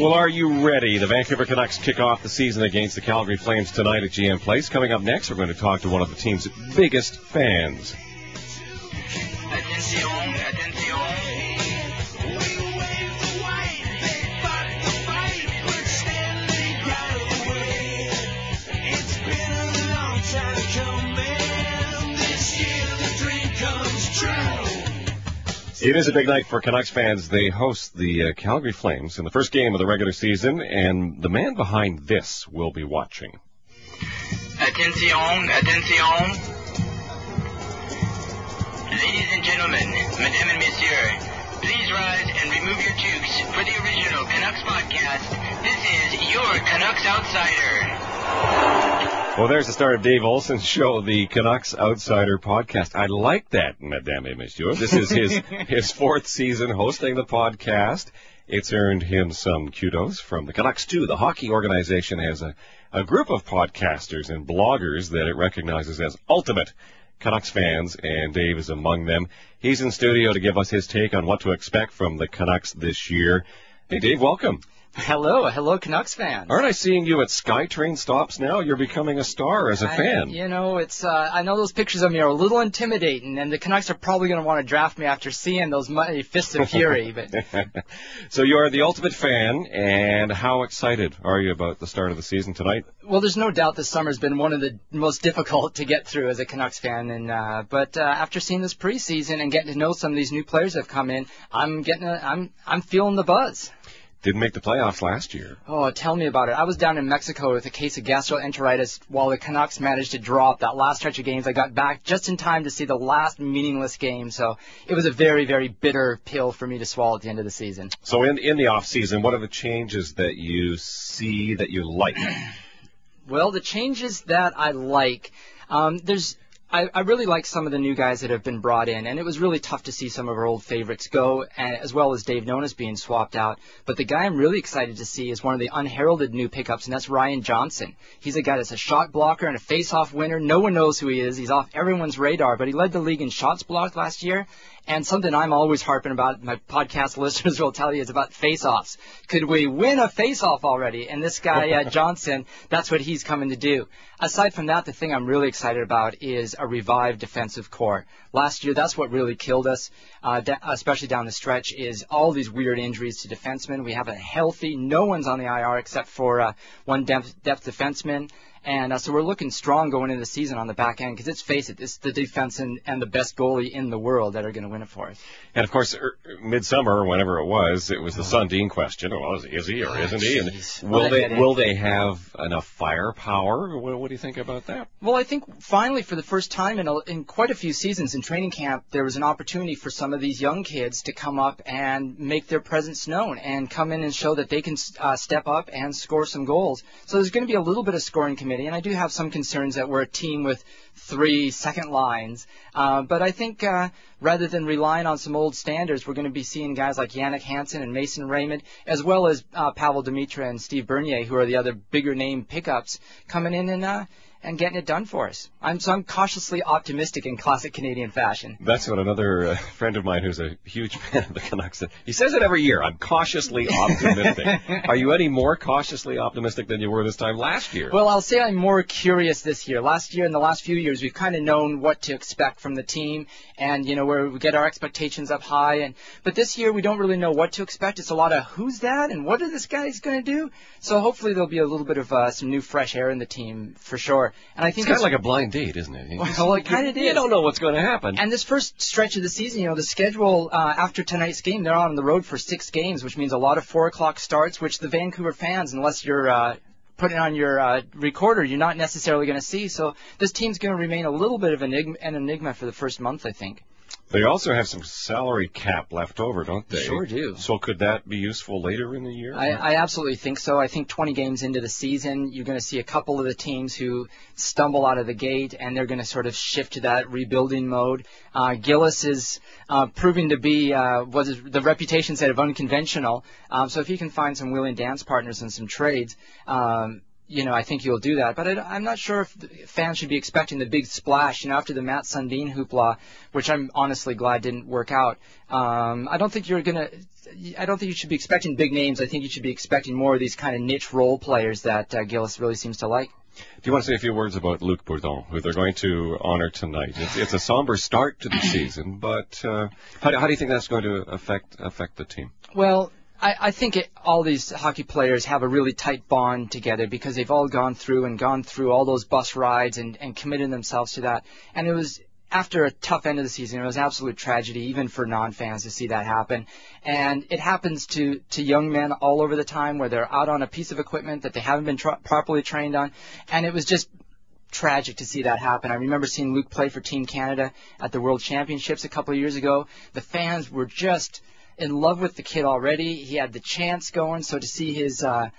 Well, are you ready? The Vancouver Canucks kick off the season against the Calgary Flames tonight at GM Place. Coming up next, we're going to talk to one of the team's biggest fans. It is a big night for Canucks fans. They host the uh, Calgary Flames in the first game of the regular season, and the man behind this will be watching. Attention, attention. Ladies and gentlemen, mesdames and messieurs, please rise and remove your toques for the original Canucks podcast. This is your Canucks Outsider. Well, there's the start of Dave Olson's show, the Canucks Outsider podcast. I like that, Madame et Monsieur. This is his his fourth season hosting the podcast. It's earned him some kudos from the Canucks too. The hockey organization has a, a group of podcasters and bloggers that it recognizes as ultimate Canucks fans, and Dave is among them. He's in studio to give us his take on what to expect from the Canucks this year. Hey, Dave, welcome. Hello, hello, Canucks fan. Aren't I seeing you at SkyTrain stops now? You're becoming a star as a I- fan. you know, it's uh, I know those pictures of me are a little intimidating, and the Canucks are probably going to want to draft me after seeing those mighty fists of fury. But so you are the ultimate fan, and how excited are you about the start of the season tonight? well, there's no doubt this summer's been one of the most difficult to get through as a Canucks fan. And uh, but uh, after seeing this preseason and getting to know some of these new players that have come in, I'm getting a, I'm I'm feeling the buzz. Didn't make the playoffs last year. Oh, tell me about it. I was down in Mexico with a case of gastroenteritis while the Canucks managed to draw up that last stretch of games. I got back just in time to see the last meaningless game, so it was a very, very bitter pill for me to swallow at the end of the season. So in in the off season, what are the changes that you see that you like? Well, the changes that I like, um, there's. I, I really like some of the new guys that have been brought in, and it was really tough to see some of our old favorites go, as well as Dave Nonis being swapped out. But the guy I'm really excited to see is one of the unheralded new pickups, and that's Ryan Johnson. He's a guy that's a shot blocker and a face-off winner. No one knows who he is. He's off everyone's radar, but he led the league in shots blocked last year. And something I'm always harping about, my podcast listeners will tell you, is about face-offs. Could we win a face-off already? And this guy, uh, Johnson, that's what he's coming to do. Aside from that, the thing I'm really excited about is a revived defensive core. Last year, that's what really killed us, uh, da- especially down the stretch, is all these weird injuries to defensemen. We have a healthy, no one's on the IR except for uh, one depth, depth defenseman. And uh, so we're looking strong going into the season on the back end because let's face it, it's the defense and, and the best goalie in the world that are going to win it for us. And of course, er, midsummer, whenever it was, it was the Sundin question. Well, is, is he or isn't he? And will they will they have enough firepower? What, what do you think about that? Well, I think finally, for the first time in, a, in quite a few seasons in training camp, there was an opportunity for some of these young kids to come up and make their presence known and come in and show that they can uh, step up and score some goals. So there's going to be a little bit of scoring committee, and I do have some concerns that we're a team with three second lines. Uh, but I think uh, rather than relying on some old standards, we're going to be seeing guys like Jannik Hansen and Mason Raymond, as well as uh, Pavol Demitra and Steve Bernier, who are the other bigger name pickups, coming in and uh, and getting it done for us. I'm so I'm cautiously optimistic in classic Canadian fashion. That's what another uh, friend of mine who's a huge fan of the Canucks said. He says it every year. I'm cautiously optimistic. are you any more cautiously optimistic than you were this time last year? Well, I'll say I'm more curious this year. Last year and the last few years, we've kind of known what to expect from the team, and you know where we get our expectations up high. And but this year we don't really know what to expect. It's a lot of who's that and what are this guy's going to do. So hopefully there'll be a little bit of uh, some new fresh air in the team for sure. And I it's think kind of like a blind date, isn't it? Well, it kinda is. You don't know what's going to happen. And this first stretch of the season, you know, the schedule uh, after tonight's game, they're on the road for six games, which means a lot of four o'clock starts, which the Vancouver fans, unless you're uh, putting on your uh, recorder, you're not necessarily going to see. So this team's going to remain a little bit of an enigma, an enigma for the first month, I think. They also have some salary cap left over, don't they? Sure do. So could that be useful later in the year? I, I absolutely think so. I think 20 games into the season, you're going to see a couple of the teams who stumble out of the gate, and they're going to sort of shift to that rebuilding mode. Uh, Gillis is uh, proving to be uh, what is the reputation said of unconventional. Um, so if he can find some willing dance partners and some trades. Um, you know, I think you'll do that. But I, am not sure if fans should be expecting the big splash, you know, after the Mats Sundin hoopla, which I'm honestly glad didn't work out. Um, I don't think you're gonna. I don't think you should be expecting big names. I think you should be expecting more of these kind of niche role players that uh, Gillis really seems to like. Do you want to say a few words about Luc Bourdon, who they're going to honor tonight? It's, it's a somber start to the season, but uh, how, do, how do you think that's going to affect affect the team? Well, I, I think it, all these hockey players have a really tight bond together because they've all gone through and gone through all those bus rides and, and committed themselves to that. And it was after a tough end of the season, it was absolute tragedy, even for non-fans, to see that happen. And it happens to to young men all over the time, where they're out on a piece of equipment that they haven't been tra- properly trained on, and it was just tragic to see that happen. I remember seeing Luc play for Team Canada at the World Championships a couple of years ago. The fans were just in love with the kid already. He had the chance going, so to see his uh,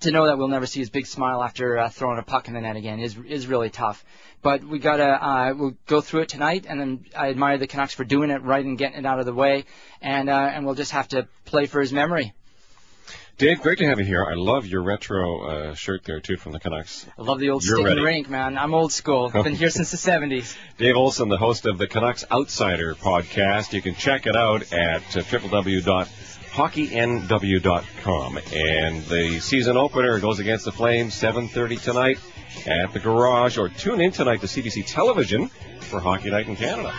to know that we'll never see his big smile after uh, throwing a puck in the net again is is really tough. But we gotta uh, we'll go through it tonight, and then I admire the Canucks for doing it right and getting it out of the way, and uh, and we'll just have to play for his memory. Dave, great to have you here. I love your retro uh, shirt there too from the Canucks. I love the old You're stick ready. and rink, man. I'm old school. I've been here since the 70s. Dave Olson, the host of the Canucks Outsider podcast. You can check it out at uh, www.hockeynw.com. And the season opener goes against the Flames 7:30 tonight at the Garage, or tune in tonight to CBC Television for Hockey Night in Canada.